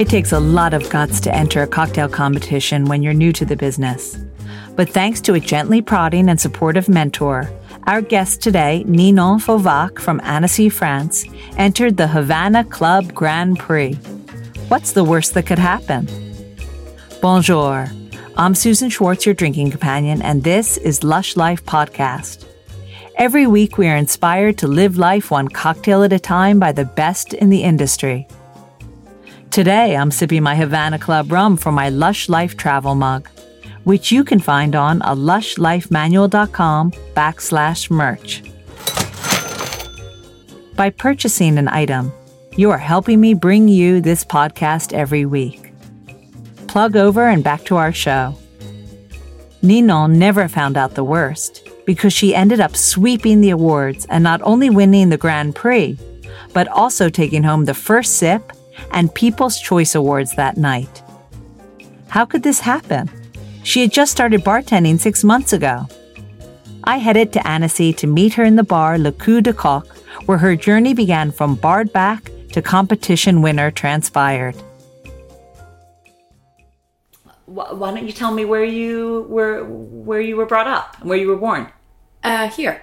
It takes a lot of guts to enter a cocktail competition when you're new to the business. But thanks to a gently prodding and supportive mentor, our guest today, Ninon Fauvac from Annecy, France, entered the Havana Club Grand Prix. What's the worst that could happen? Bonjour. I'm Susan Schwartz, your drinking companion, and this is Lush Life Podcast. Every week, we are inspired to live life one cocktail at a time by the best in the industry. Today, I'm sipping my Havana Club rum from my Lush Life travel mug, which you can find on a lushlifemanual.com backslash merch. By purchasing an item, you are helping me bring you this podcast every week. Plug over and back to our show. Ninon never found out the worst because she ended up sweeping the awards and not only winning the Grand Prix, but also taking home the first sip and People's Choice Awards that night. How could this happen? She had just started bartending six months ago. I headed to Annecy to meet her in the bar Le Coup de Coq, where her journey began from barback to competition winner transpired. Why don't you tell me where you were where you were brought up and where you were born? Uh, here,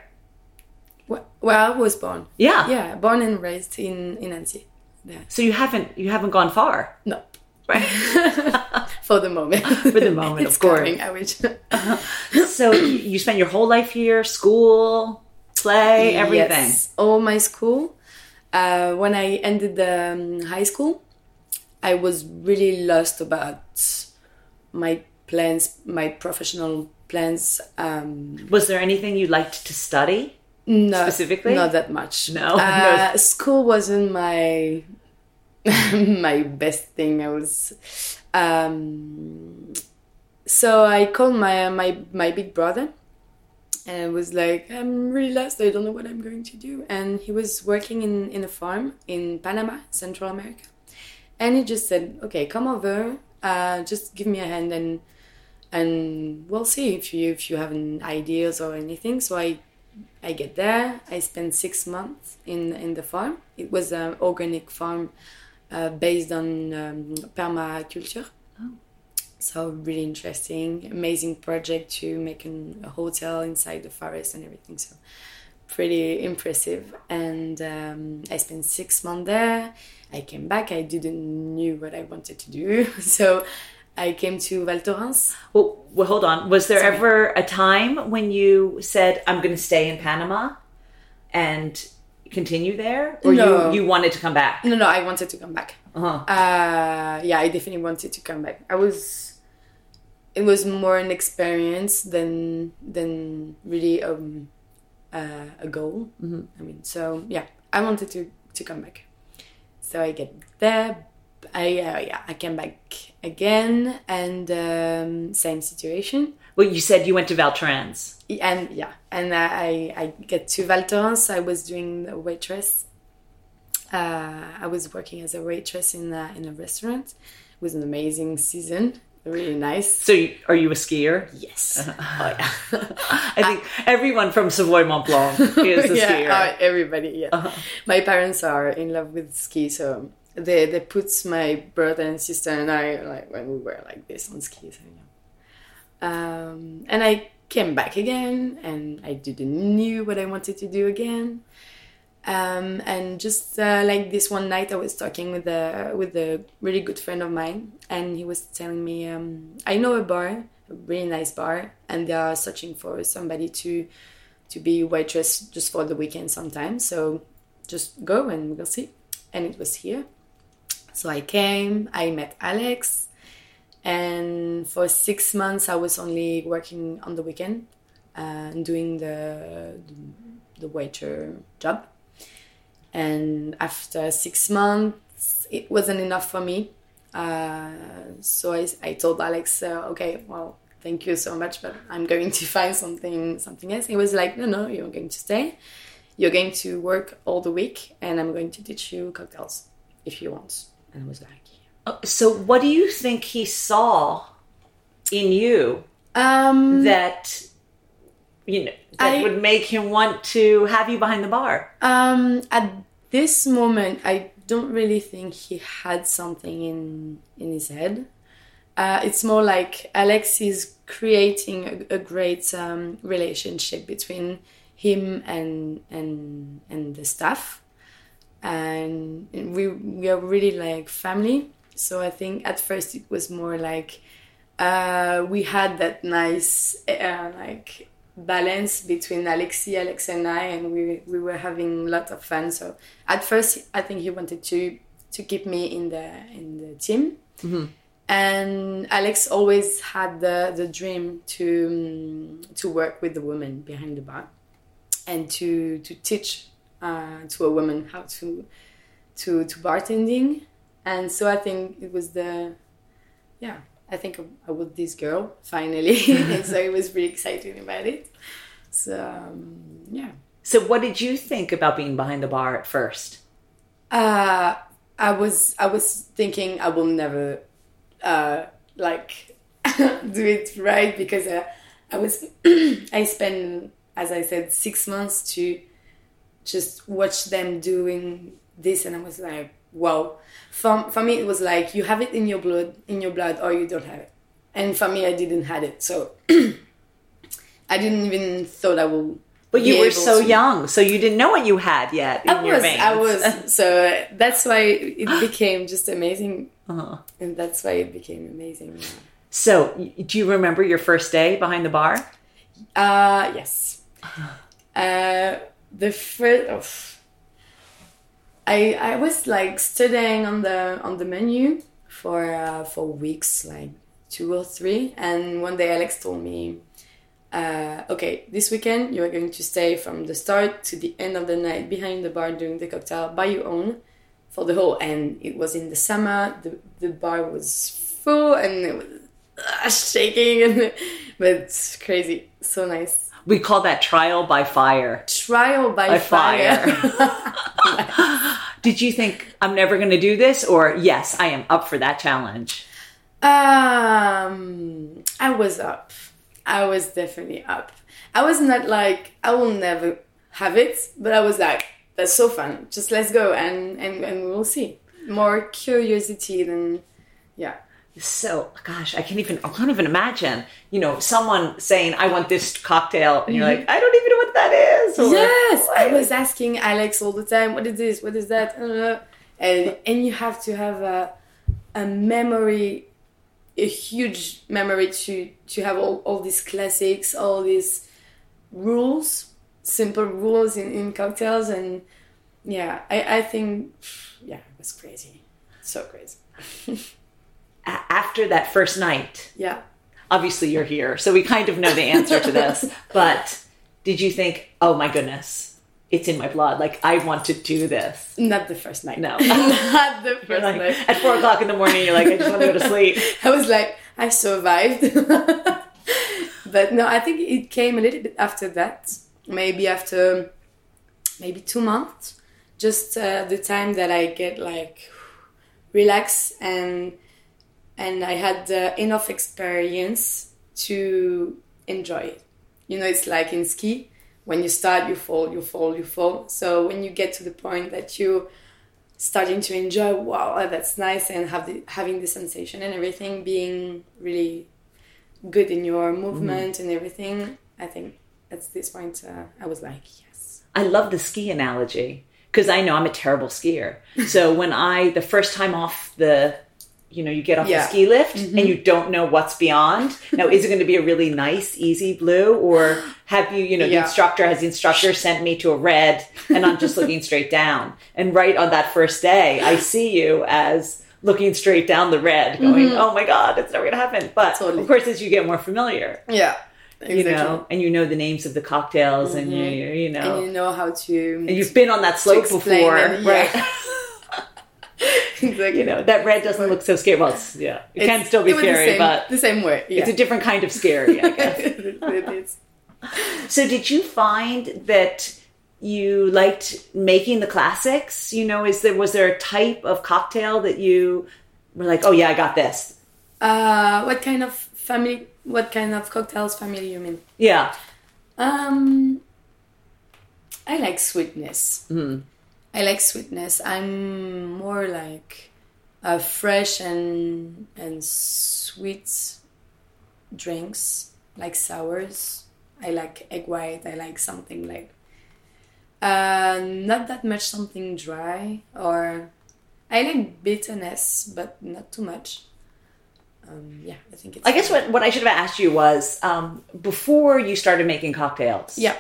where I was born. Yeah, yeah, born and raised in in Annecy. Yeah. So you haven't you haven't gone far. No. Right. For the moment. For the moment, of course. coming, I wish. So you spent your whole life here, school, play, everything. Yes, all my school. Uh, when I ended the um, high school, I was really lost about my plans, my professional plans. Um, Was there anything you liked to study? no, Specifically? not that much. No? uh, school wasn't my my best thing. I was. Um, so I called my my my big brother and I was like, I'm really lost. I don't know what I'm going to do. And he was working in, in a farm in Panama, Central America. And he just said, okay, come over, uh, just give me a hand and and we'll see if you if you have any ideas or anything. So I I get there. I spent six months in in the farm. It was an organic farm uh, based on um, permaculture. So really interesting, amazing project to make an, a hotel inside the forest and everything. So pretty impressive. And um, I spent six months there. I came back. I didn't knew what I wanted to do, so I came to Val Thorens. Well, well, hold on. Was there Sorry. ever a time when you said, "I'm going to stay in Panama," and continue there, or No. you you wanted to come back? No, no, I wanted to come back. Uh-huh. Uh, yeah, I definitely wanted to come back. I was. It was more an experience than than really um, uh, a goal. Mm-hmm. I mean, so yeah, I wanted to to come back. So I get there. I uh, yeah, I came back again, and um, same situation. Well, you said you went to Val Thorens. And yeah, and I I get to Val Thorens. I was doing the waitress. Uh, I was working as a waitress in a, in a restaurant. It was an amazing season, really nice. So, you, are you a skier? Yes. Oh yeah. I think everyone from Savoy Mont Blanc is a yeah, skier. uh, everybody. Yeah, my parents are in love with ski, so they they put my brother and sister and I like when we were like this on skis. Um, and I came back again, and I didn't knew what I wanted to do again. Um, and just uh, like this one night, I was talking with a with a really good friend of mine, and he was telling me, um, I know a bar, a really nice bar, and they are searching for somebody to to be waitress just for the weekend sometimes. So just go and we'll see. And it was here. So I came, I met Alex, and for six months I was only working on the weekend uh, and doing the the waiter job. And after six months, it wasn't enough for me. Uh, so I, I told Alex, uh, okay, well, thank you so much, but I'm going to find something something else. He was like, no, no, you're going to stay. You're going to work all the week, and I'm going to teach you cocktails if you want. And I was like, Uh, So, what do you think he saw in you um, that you know that I- would make him want to have you behind the bar? Um, at this moment, I don't really think he had something in in his head. Uh, it's more like Alex is creating a, a great um, relationship between him and and and the staff, and we we are really like family. So I think at first it was more like uh, we had that nice uh, like balance between Alexi, Alex, and I, and we we were having a lot of fun. So at first, I think he wanted to to keep me in the in the team, mm-hmm. and Alex always had the the dream to um, to work with the woman behind the bar, and to to teach uh, to a woman how to to to bartending, and so I think it was the yeah I think I was this girl finally, and so I was really excited about it. So um, yeah. So what did you think about being behind the bar at first? Uh, I was I was thinking I will never uh, like do it right because uh, I was I spent as I said six months to just watch them doing this and I was like wow for, for me it was like you have it in your blood in your blood or you don't have it and for me i didn't have it so i didn't even thought i would but you were so to. young so you didn't know what you had yet in I your was, veins. i was so that's why it became just amazing uh-huh. and that's why it became amazing so do you remember your first day behind the bar uh yes uh the first oh, I I was like studying on the on the menu for uh, for weeks, like two or three, and one day Alex told me, uh, "Okay, this weekend you are going to stay from the start to the end of the night behind the bar doing the cocktail by your own for the whole." And it was in the summer. the The bar was full and it was uh, shaking, and but crazy, so nice we call that trial by fire. Trial by, by fire. fire. Did you think I'm never going to do this, or yes, I am up for that challenge? Um, I was up. I was definitely up. I was not like I will never have it, but I was like, that's so fun. Just let's go and and and we'll see. More curiosity than yeah so gosh i can't even i can't even imagine you know someone saying i want this cocktail and you're mm-hmm. like i don't even know what that is or, yes i was asking alex all the time what is this? What is that? And and you have to have a a memory a huge memory to to have all, all these classics all these rules simple rules in, in cocktails and yeah i i think yeah it was crazy. So crazy after that first night, yeah, obviously you're here, so we kind of know the answer to this. but did you think, oh my goodness, it's in my blood. Like I want to do this. Not the first night. No, not the first like, night. At four o'clock in the morning, you're like, I just want to go to sleep. I was like, I survived. but no, I think it came a little bit after that. Maybe after, maybe two months. Just uh, the time that I get like relax and and I had uh, enough experience to enjoy it. You know, it's like in ski when you start, you fall, you fall, you fall. So when you get to the point that you starting to enjoy, wow, that's nice, and have the, having the sensation and everything being really good in your movement mm. and everything, I think at this point uh, I was like, yes. I love the ski analogy because I know I'm a terrible skier. So when I the first time off the you know you get off yeah. the ski lift mm-hmm. and you don't know what's beyond now is it going to be a really nice easy blue or have you you know yeah. the instructor has the instructor sent me to a red and i'm just looking straight down and right on that first day i see you as looking straight down the red going mm-hmm. oh my god it's never going to happen but totally. of course as you get more familiar yeah Exactly. you know, and you know the names of the cocktails, mm-hmm. and you, you know, and you know how to, and you've been on that slope before, yeah. right? exactly. You know, that red doesn't look so scary. Well, it's, yeah, it it's, can still be scary, the same, but the same way. Yeah. It's a different kind of scary, I guess. it is. So, did you find that you liked making the classics? You know, is there was there a type of cocktail that you were like, oh yeah, I got this? Uh, what kind of family? What kind of cocktails family you mean? Yeah. Um, I like sweetness. Mm. I like sweetness. I'm more like uh, fresh and and sweet drinks, like sours. I like egg white. I like something like uh, not that much something dry or I like bitterness, but not too much. Um, yeah, I think it's. I guess what, what I should have asked you was um, before you started making cocktails. Yeah.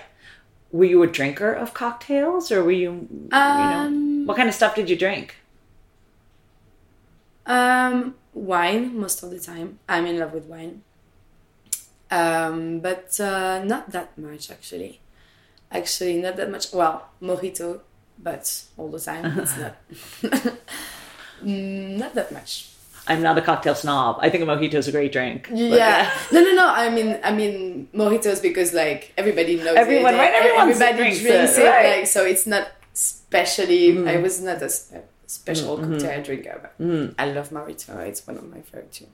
Were you a drinker of cocktails, or were you? you know, Um, what kind of stuff did you drink? Um, wine most of the time. I'm in love with wine. Um, but uh, not that much actually. Actually, not that much. Well, mojito, but all the time it's not. Mm, not that much. I'm not a cocktail snob. I think a mojito is a great drink. But- Yeah. no, no, no. I mean, I mean mojitos because like everybody knows Everyone, it. right? Everyone everybody drinks drinks, it, it. right. Mm. Like so, it's not specially. I was not a special cocktail drinker, but I love mojito. It's one of my favorite too.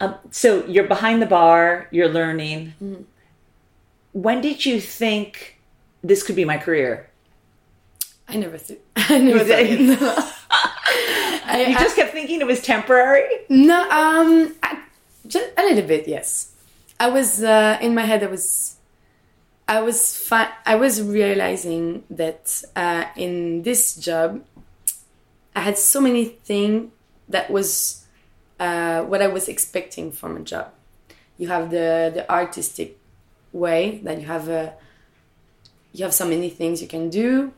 Um, so you're behind the bar. You're learning. Mm-hmm. When did you think this could be my career? I never thought. I never thought it. No. I, You I- just kept thinking it was temporary. no. Um, I, just a little bit. Yes, I was uh, in my head. I was, I was fi- I was realizing that uh, in this job, I had so many things that was uh, what I was expecting from a job. You have the the artistic way that you have a you have so many things you can do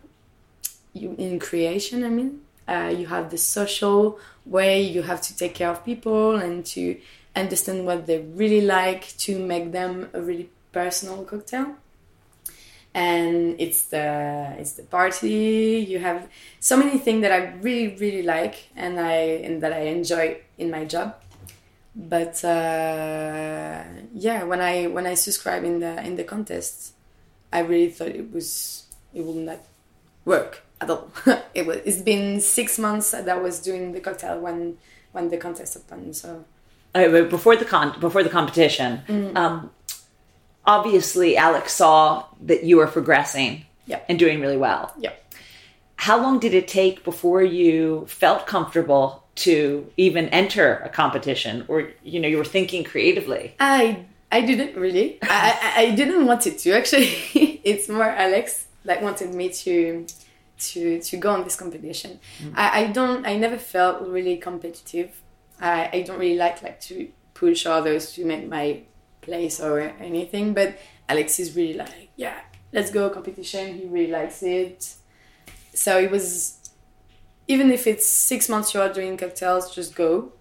you in creation i mean uh, you have the social way you have to take care of people and to understand what they really like to make them a really personal cocktail. And it's the it's the party. You have so many things that i really really like and i and that i enjoy in my job. But uh, yeah when i when i subscribe in the in the contest i really thought it was it would not work at all it was it's been six months that i was doing the cocktail when when the contest opened so Uh, before the con before the competition, Mm. um, obviously Alex saw that you were progressing Yeah. and doing really well. yeah How long did it take before you felt comfortable to even enter a competition, or you know you were thinking creatively? I I didn't really. I, I, I didn't want it to actually. it's more Alex that wanted me to to to go on this competition. Mm. I, I don't. I never felt really competitive. I, I don't really like like to push others to make my place or anything. But Alex is really like, yeah, let's go competition. He really likes it. So it was. Even if it's six months you are doing cocktails, just go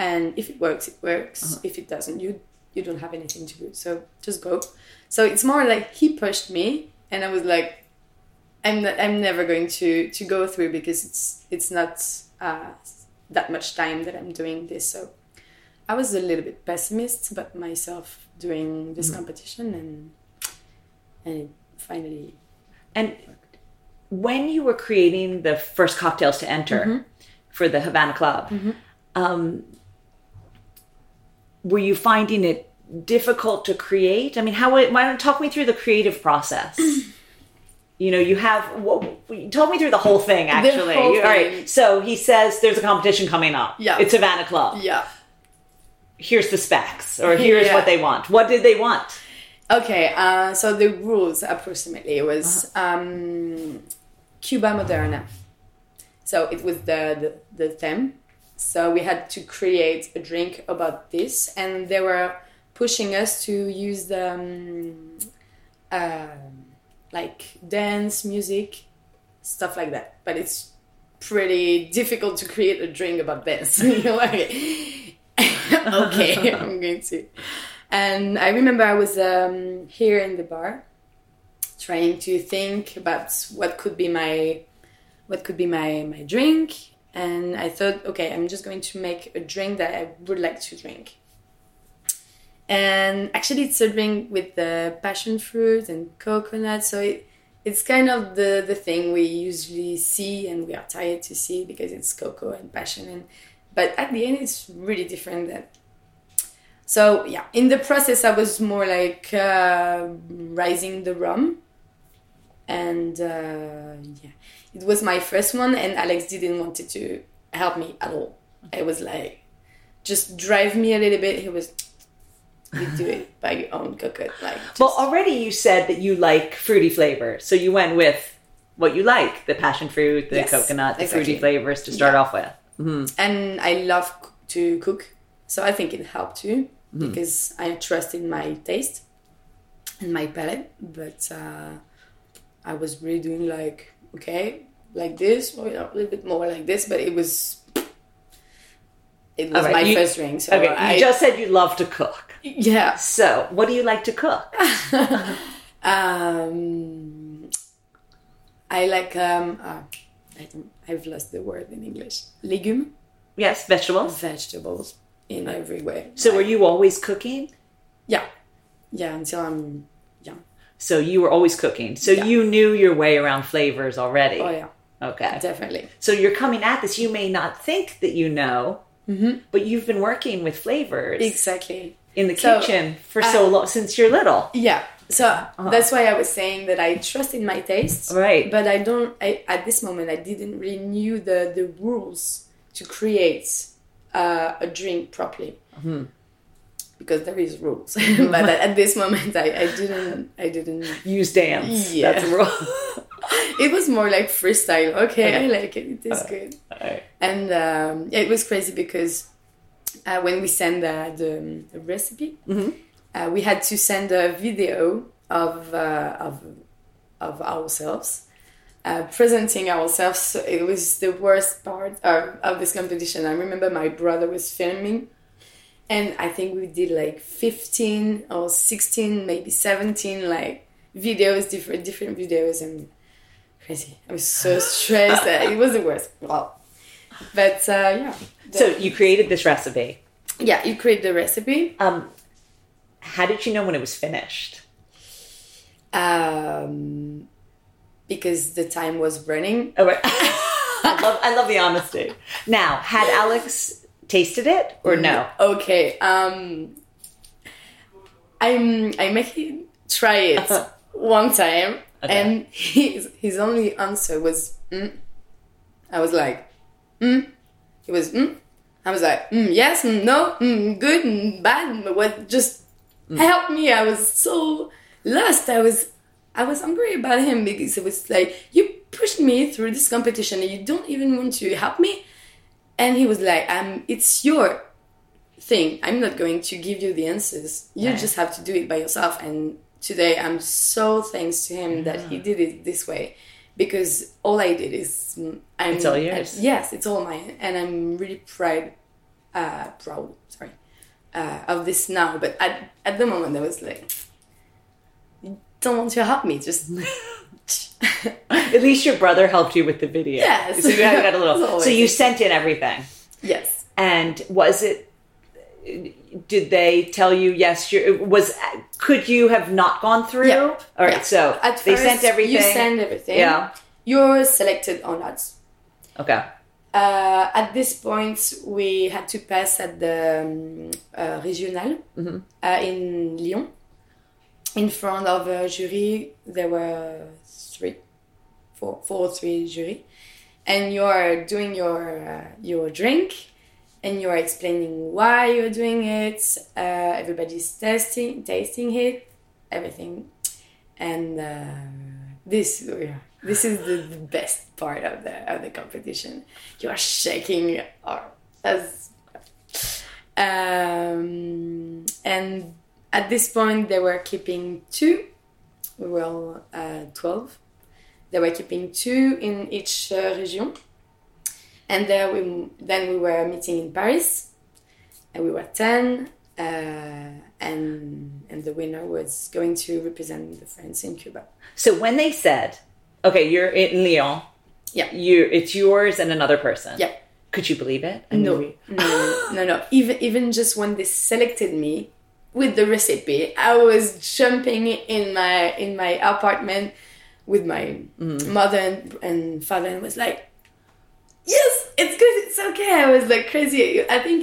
and if it works it works uh-huh. if it doesn't you you don't have anything to do so just go so it's more like he pushed me and i was like i'm not, i'm never going to to go through because it's it's not uh, that much time that i'm doing this so i was a little bit pessimist about myself doing this competition and and finally And when you were creating the first cocktails to enter Mm-hmm. for the Havana Club, um, were you finding it difficult to create? I mean, how? Why don't talk me through the creative process? you know, you have. What, talk me through the whole thing. Actually, whole all right. So he says there's a competition coming up. Yeah. it's Havana Club. yeah Here's the specs, or here's Yeah. what they want. What did they want? Okay, uh, so the rules approximately was um, Cuba Moderna. So it was the, the, the theme. So we had to create a drink about this, and they were pushing us to use the um, um like dance music, stuff like that. But it's pretty difficult to create a drink about dance. Okay, I'm going to. And I remember I was um, here in the bar, trying to think about what could be my what could be my my drink, and I thought, okay, I'm just going to make a drink that I would like to drink. And actually, it's drink with the passion fruit and coconut, so it, it's kind of the the thing we usually see and we are tired to see because it's cocoa and passion and but at the end it's really different than so yeah, in the process, I was more like uh, rising the rum and uh, yeah, it was my first one, and Alex didn't want to help me at all. I was like, just drive me a little bit. He was, you do it by your own coconut. Like, just, Well, already you said that you like fruity flavor, so you went with what you like: the passion fruit, the Yes, coconut, the exactly. fruity flavors to start Yeah. off with. and I love to cook, so I think it helped too Mm-hmm. because I trust in my taste and my palate. But uh, I was really doing like okay, like this, or a little bit more like this, but it was. It was my you- first ring. so Okay, I you just said you love to cook. Yeah. So, what do you like to cook? Um, I like um, uh, I I've lost the word in English. Legume, Yes, vegetables. vegetables in every way. So, were you always cooking? Yeah, yeah. Until I'm young. So you were always cooking. So Yeah. you knew your way around flavors already. Oh yeah, Okay. definitely. So you're coming at this. You may not think that you know, but you've been working with flavors Exactly. In the So, kitchen for so long since you're little. Yeah. So that's why I was saying that I trust in my taste. Right. But I don't. I at this moment I didn't really knew the the rules to create uh, a drink properly. Because there is rules, but at, at this moment I, I didn't I didn't Use dance. Yeah. That's a rule. it was more like freestyle. Okay, I like it. It is good. And um, it was crazy because uh, when we send uh, the, the recipe, uh, we had to send a video of uh, of of ourselves. Uh, presenting ourselves, So it was the worst part of, of this competition. I remember my brother was filming, and I think we did like 15 or 16, maybe 17 like videos, different different videos, and crazy. I was so stressed. it was the worst. Wow. But uh, yeah. So you created this recipe. yeah, you create the recipe. Um, how did you know when it was finished? Um, because the time was running. Oh, right. I love I love the honesty. Now, had Alex tasted it or no? Okay. Um, I'm I make him try it one time, and his his only answer was mm. I was like, mm. He was mm. I was like, mm, yes, mm, no, mm, good, mm, bad. but What just help me? I was so lost. I was I was angry about him because it was like you pushed me through this competition and you don't even want to help me. And he was like, um, it's your thing. I'm not going to give you the answers. You Right. just have to do it by yourself. And today I'm so thanks to him that he did it this way because all I did is mm, I'm, It's all yours. I- yes, it's all mine, and I'm really proud, uh, proud. Sorry, uh, of this now. But at at the moment, I was like, you don't want to help me, just. At least your brother helped you with the video. Yes. So you got a little. So you sent in everything, yes. and was it? Did they tell you yes? You was. Could you have not gone through? Yeah. All right. Yeah. So At they first, sent everything. You send everything. Yeah. You're selected or not. Okay. Uh, at this point, we had to pass at the um, uh, regional uh, in Lyon. In front of a jury, there were three, four, four or three jury, and you are doing your uh, your drink, and you are explaining why you're doing it. Uh, everybody's tasting tasting it, everything, and uh, this this is the, the best part of the of the competition. You are shaking or as um, and at this point they were keeping two. We were uh, twelve. They were keeping two in each uh, region, and there we then we were meeting in Paris, and we were ten. Uh, and and the winner was going to represent the France in Cuba. So when they said, "Okay, you're in Lyon," Yeah. you it's yours and another person. Yeah. Could you believe it? I mean, No, we- no, no, no. Even even just when they selected me with the recipe, I was jumping in my in my apartment with my mother and, and father, and was like, "Yes, it's good. It's okay." I was like crazy. I think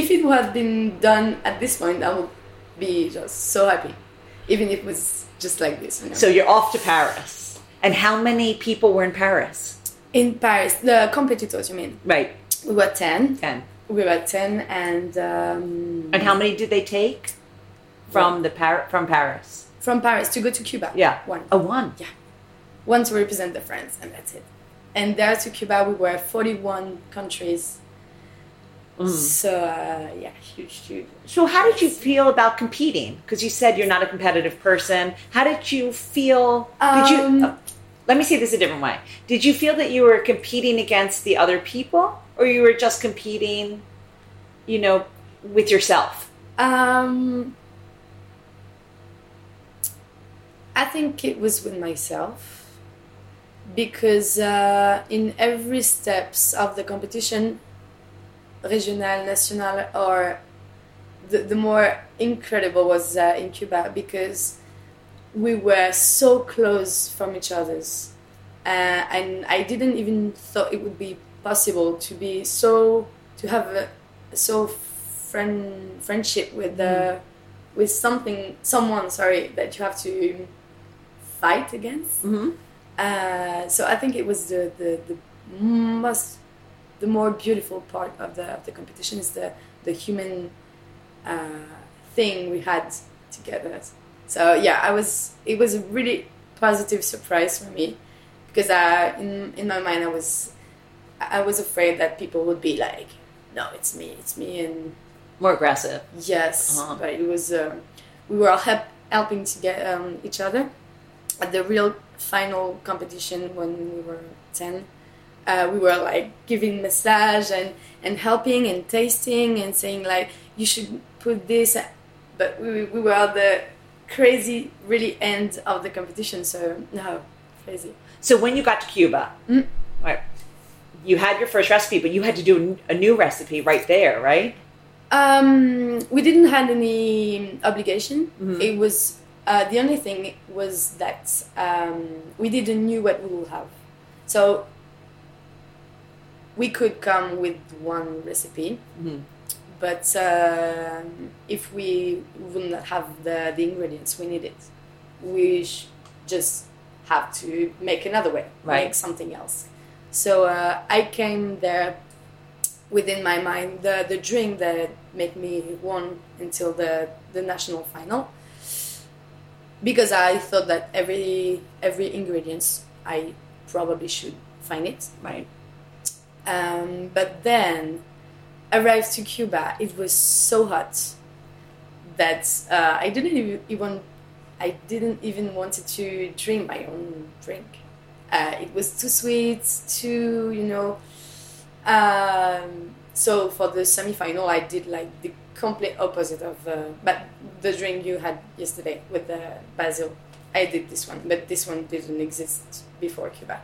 if it had been done at this point, I would be just so happy, even if it was just like this. You know? So you're off to Paris. And how many people were in Paris? In Paris, the competitors, you mean? Right, We were 10. ten. We were 10, and um, And how many did they take from the Par- from Paris? from Paris to go to Cuba. Yeah, One. a one. Yeah. One to represent the France, and that's it. And there to Cuba, we were 41 countries. So, uh, yeah, huge, huge. So, how did you feel about competing? Because you said you're not a competitive person. How did you feel? Did you? Um, uh, let me say this a different way. Did you feel that you were competing against the other people, or you were just competing, you know, with yourself? Um, I think it was with myself because uh, in every steps of the competition, regional, national, or the, the more incredible was uh, in Cuba because we were so close from each other's, uh, and I didn't even thought it would be possible to be so to have a so friend friendship with the with something someone sorry that you have to fight against. Mm-hmm. Uh, so I think it was the, the, the most the more beautiful part of the of the competition is the the human uh, thing we had together. So yeah, I was it was a really positive surprise for me because uh, in in my mind I was I was afraid that people would be like, no, it's me, it's me, and More aggressive. Yes, Uh-huh. but it was um, we were all help, helping to get um, each other at the real final competition when we were ten. Uh, we were like giving massage and and helping and tasting and saying like you should put this, but we we were at the crazy really end of the competition. So no, crazy. So when you got to Cuba, Mm. right, you had your first recipe, but you had to do a new recipe right there, right? Um, we didn't have any obligation. Mhm. It was uh, the only thing was that um, we didn't knew what we would have, so we could come with one recipe. Mhm. But um if we would not have the, the ingredients we needed, we sh- just have to make another way, Right. make something else. So uh, I came there within my mind the, the drink that made me won until the, the national final because I thought that every every ingredients I probably should find it Right. um, but then arrived to Cuba it was so hot that uh, I didn't even, even I didn't even wanted to drink my own drink uh, it was too sweet too you know um, so for the semi-final I did like the complete opposite of uh, but the drink you had yesterday with the basil I did this one but this one didn't exist before Cuba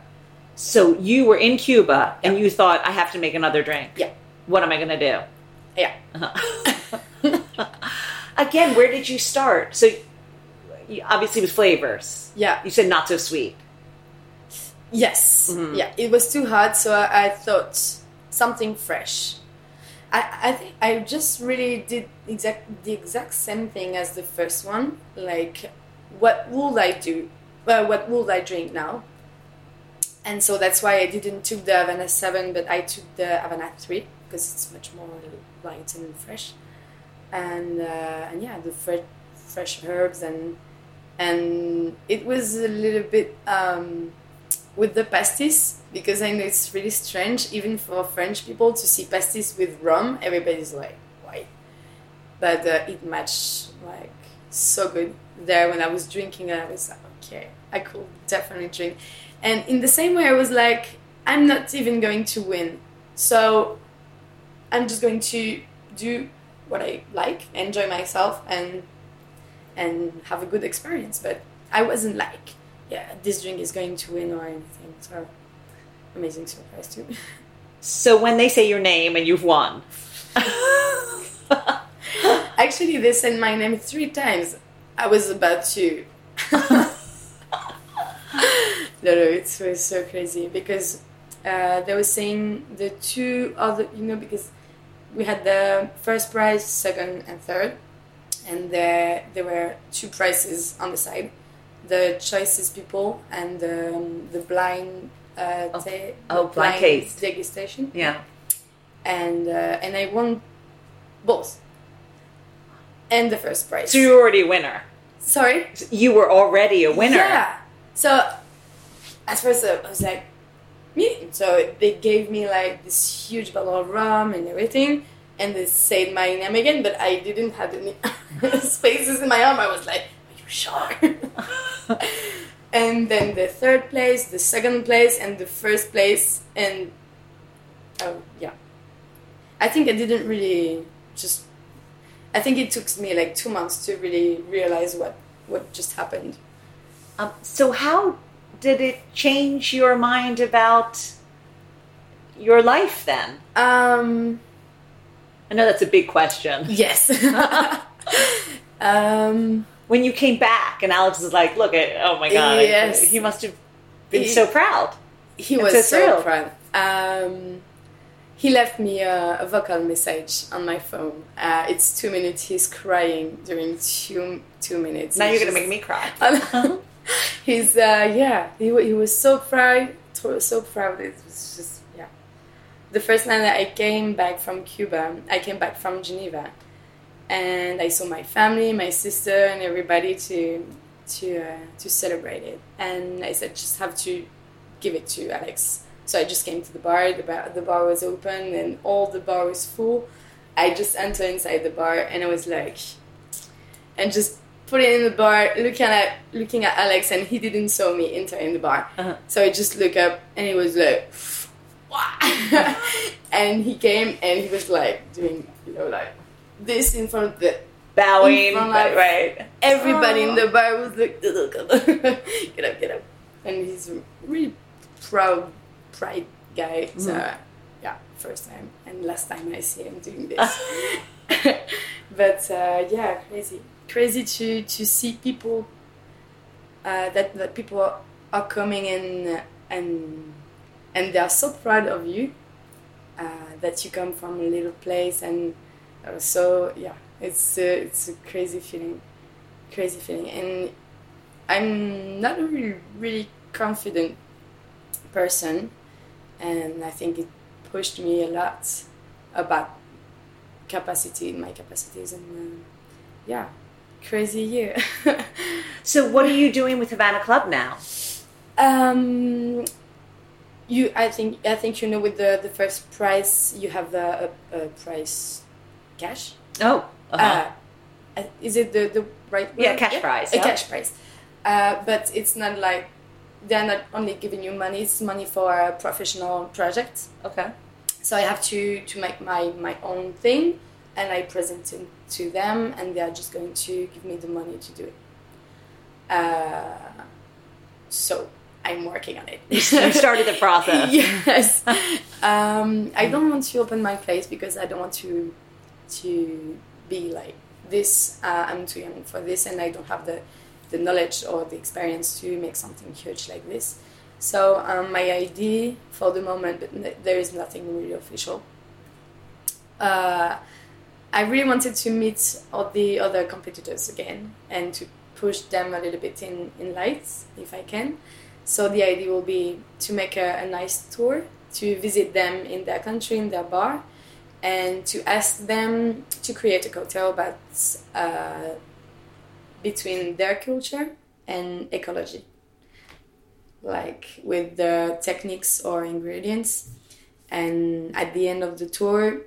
So you were in Cuba and Yeah. you thought, I have to make another drink. Yeah. What am I going to do? yeah Again, where did you start? So obviously with flavors. yeah You said not so sweet. Yes. Mhm. Yeah, it was too hot, so I thought something fresh. I, I think I just really did exact the exact same thing as the first one. Like, what would I do? Well, what would I drink now? And so that's why I didn't took the Havana Seven, but I took the Havana Three because it's much more light and fresh. And uh, and yeah, the fresh fresh herbs and and it was a little bit. Um, with the pastis because I know it's really strange even for French people to see pastis with rum. Everybody's like, why? But uh, it matched like so good there when I was drinking. I was like, okay, I could definitely drink. And in the same way, I was like, I'm not even going to win, so I'm just going to do what I like, enjoy myself, and and have a good experience. But I wasn't like yeah, this drink is going to win or anything. So amazing surprise too. So when they say your name and you've won, Actually, they said my name three times. I was about to. no, no, it was so crazy because uh, they were saying the two other, you know, because we had the first prize, second, and third, and there there were two prizes on the side. The choices people and um, the blind uh, Oh. Oh, blind taste. degustation Yeah. and uh, and I won both and the first prize. So you're already a winner. Sorry. You were already a winner. Yeah. So at first I was like, me. So they gave me like this huge bottle of rum and everything, and they said my name again, but I didn't have any spaces in my arm. I was like, you sure? and then the third place, the second place, and the first place, and oh yeah, I think I didn't really just. I think it took me like two months to really realize what what just happened. Um, so how did it change your mind about your life then? Um. I know that's a big question. Yes. um. When you came back and Alex was like, "Look at oh my god, Yes. he must have been He- so proud." He was so so, proud. Um, he left me a, a vocal message on my phone. Uh, it's two minutes. He's crying during two two minutes. Now you're gonna make me cry. He's uh, yeah. He he was so proud. So proud. It was just yeah. The first time that I came back from Cuba, I came back from Geneva, and I saw my family, my sister, and everybody to to uh, to celebrate it. And I said, just have to give it to Alex. So I just came to the bar. The bar, the bar was open, and all the bar was full. I just entered inside the bar, and I was like, and just put it in the bar, looking at looking at Alex, and he didn't saw me enter in the bar. Uh-huh. So I just look up, and he was like, and he came, and he was like doing, you know, like this in front of the Bowing, In front right, of- right. everybody Aw. in the bar was like, get up, get up. And he's a really proud, pride guy. So, Mm. yeah, first time and last time I see him doing this. but uh, yeah, crazy. Crazy to, to see people, uh, that, that people are, are coming in and, and they are so proud of you uh, that you come from a little place and so yeah it's a, it's a crazy feeling crazy feeling and i'm not a really, really confident person and i think it pushed me a lot about capacity my capacities and uh, yeah crazy year So what are you doing with Havana Club now? um you i think i think you know with the the first prize you have the a, a prize cash Oh, uh-huh. uh, is it the the right word? Yeah, cash prize, a cash prize uh, but it's not like they're not only giving you money it's money for a professional project okay. so i have to to make my my own thing and i present it to them and they are just going to give me the money to do it uh, so i'm working on it You started the process. yes. Um, I don't want to open my place because I don't want to to be like this. Uh, I'm too young for this, and I don't have the the knowledge or the experience to make something huge like this. So um, my idea for the moment, but there is nothing really official. Uh, I really wanted to meet all the other competitors again and to push them a little bit in, in lights if I can. So the idea will be to make a, a nice tour, to visit them in their country, in their bar, and to ask them to create a cocktail that's uh, between their culture and ecology, like with the techniques or ingredients. And at the end of the tour,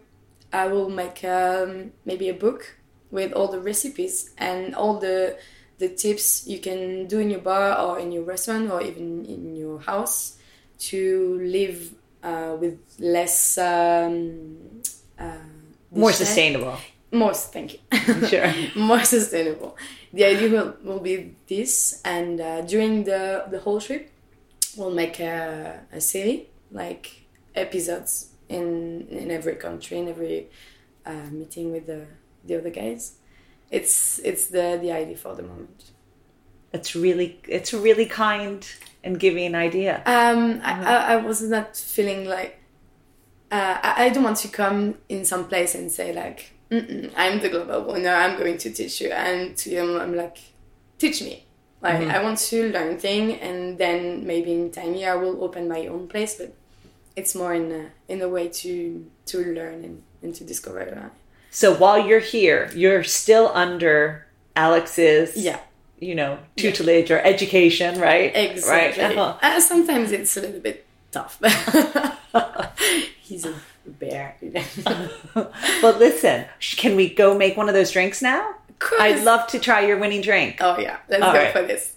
I will make um, maybe a book with all the recipes and all the the tips you can do in your bar or in your restaurant or even in your house to live uh, with less um, uh, More sustainable. More, thank you. Sure. More sustainable. The idea will, will be this, and uh, during the the whole trip, we'll make a, a series like episodes in in every country, in every uh, meeting with the the other guys. It's it's the the idea for the moment. It's really it's really kind and giving an idea. Um, I, I, I was not feeling like uh, I, I don't want to come in some place and say like I'm the global winner. I'm going to teach you, and to him I'm like, teach me. Like I want to learn thing, and then maybe in time years I will open my own place. But it's more in a, in a way to to learn and, and to discover. Uh, So while you're here, you're still under Alex's, yeah, you know, tutelage or education, right? exactly. Right. Uh-huh. Uh, sometimes it's a little bit tough. He's a bear. But listen, can we go make one of those drinks now? course. I'd love to try your winning drink. Oh yeah, let's All go right. for this.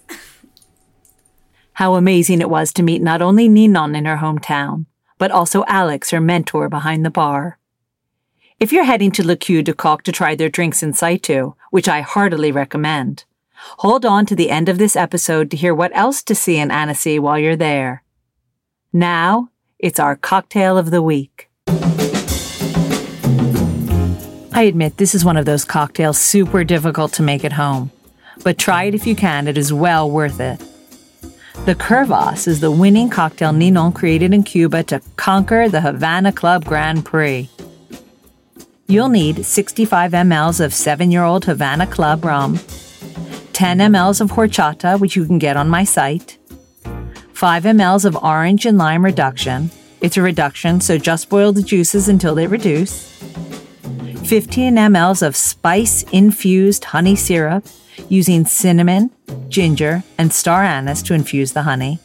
How amazing it was to meet not only Ninon in her hometown, but also Alex, her mentor behind the bar. If you're heading to Le Coup de Coq to try their drinks in situ, which I heartily recommend, hold on to the end of this episode to hear what else to see in Annecy while you're there. Now, it's our cocktail of the week. I admit this is one of those cocktails super difficult to make at home, but try it if you can, it is well worth it. The Curvas is the winning cocktail Ninon created in Cuba to conquer the Havana Club Grand Prix. You'll need 65 mLs of 7 year old Havana Club rum, 10 mLs of horchata, which you can get on my site, 5 mLs of orange and lime reduction. It's a reduction, so just boil the juices until they reduce. 15 mLs of spice infused honey syrup using cinnamon, ginger, and star anise to infuse the honey.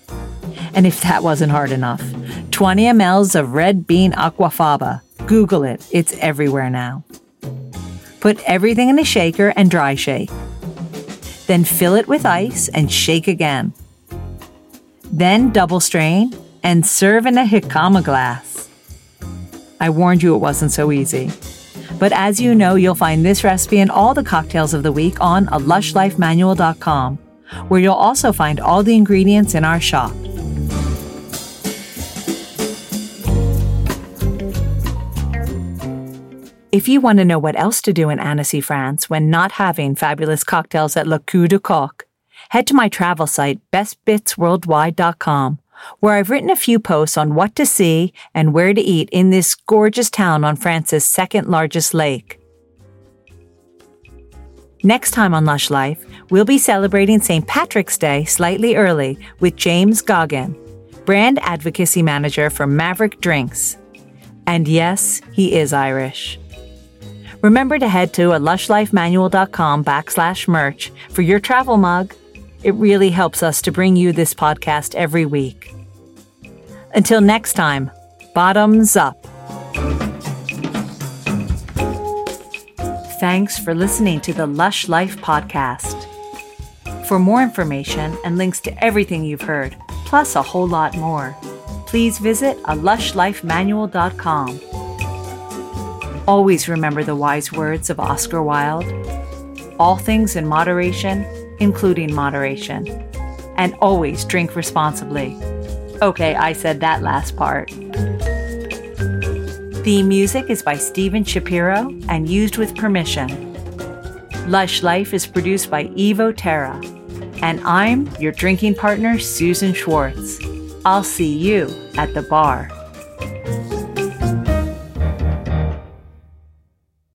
And if that wasn't hard enough, 20 mLs of red bean aquafaba. Google it, it's everywhere now. Put everything in a shaker and dry shake. Then fill it with ice and shake again. Then double strain and serve in a jicama glass. I warned you it wasn't so easy. But as you know, you'll find this recipe and all the cocktails of the week on a lushlifemanual.com, where you'll also find all the ingredients in our shop. If you want to know what else to do in Annecy, France when not having fabulous cocktails at Le Coup de Coq, head to my travel site, bestbitsworldwide.com, where I've written a few posts on what to see and where to eat in this gorgeous town on France's second largest lake. Next time on Lush Life, we'll be celebrating St. Patrick's Day slightly early with James Goggin, brand advocacy manager for Maverick Drinks. And yes, he is Irish. Remember to head to a lushlifemanual.com backslash merch for your travel mug. It really helps us to bring you this podcast every week. Until next time, bottoms up. Thanks for listening to the Lush Life podcast. For more information and links to everything you've heard, plus a whole lot more, please visit a lushlifemanual.com. Always remember the wise words of Oscar Wilde all things in moderation, including moderation. And always drink responsibly. Okay, I said that last part. Theme music is by Steven Shapiro and used with permission. Lush Life is produced by Evo Terra. And I'm your drinking partner, Susan Schwartz. I'll see you at the bar.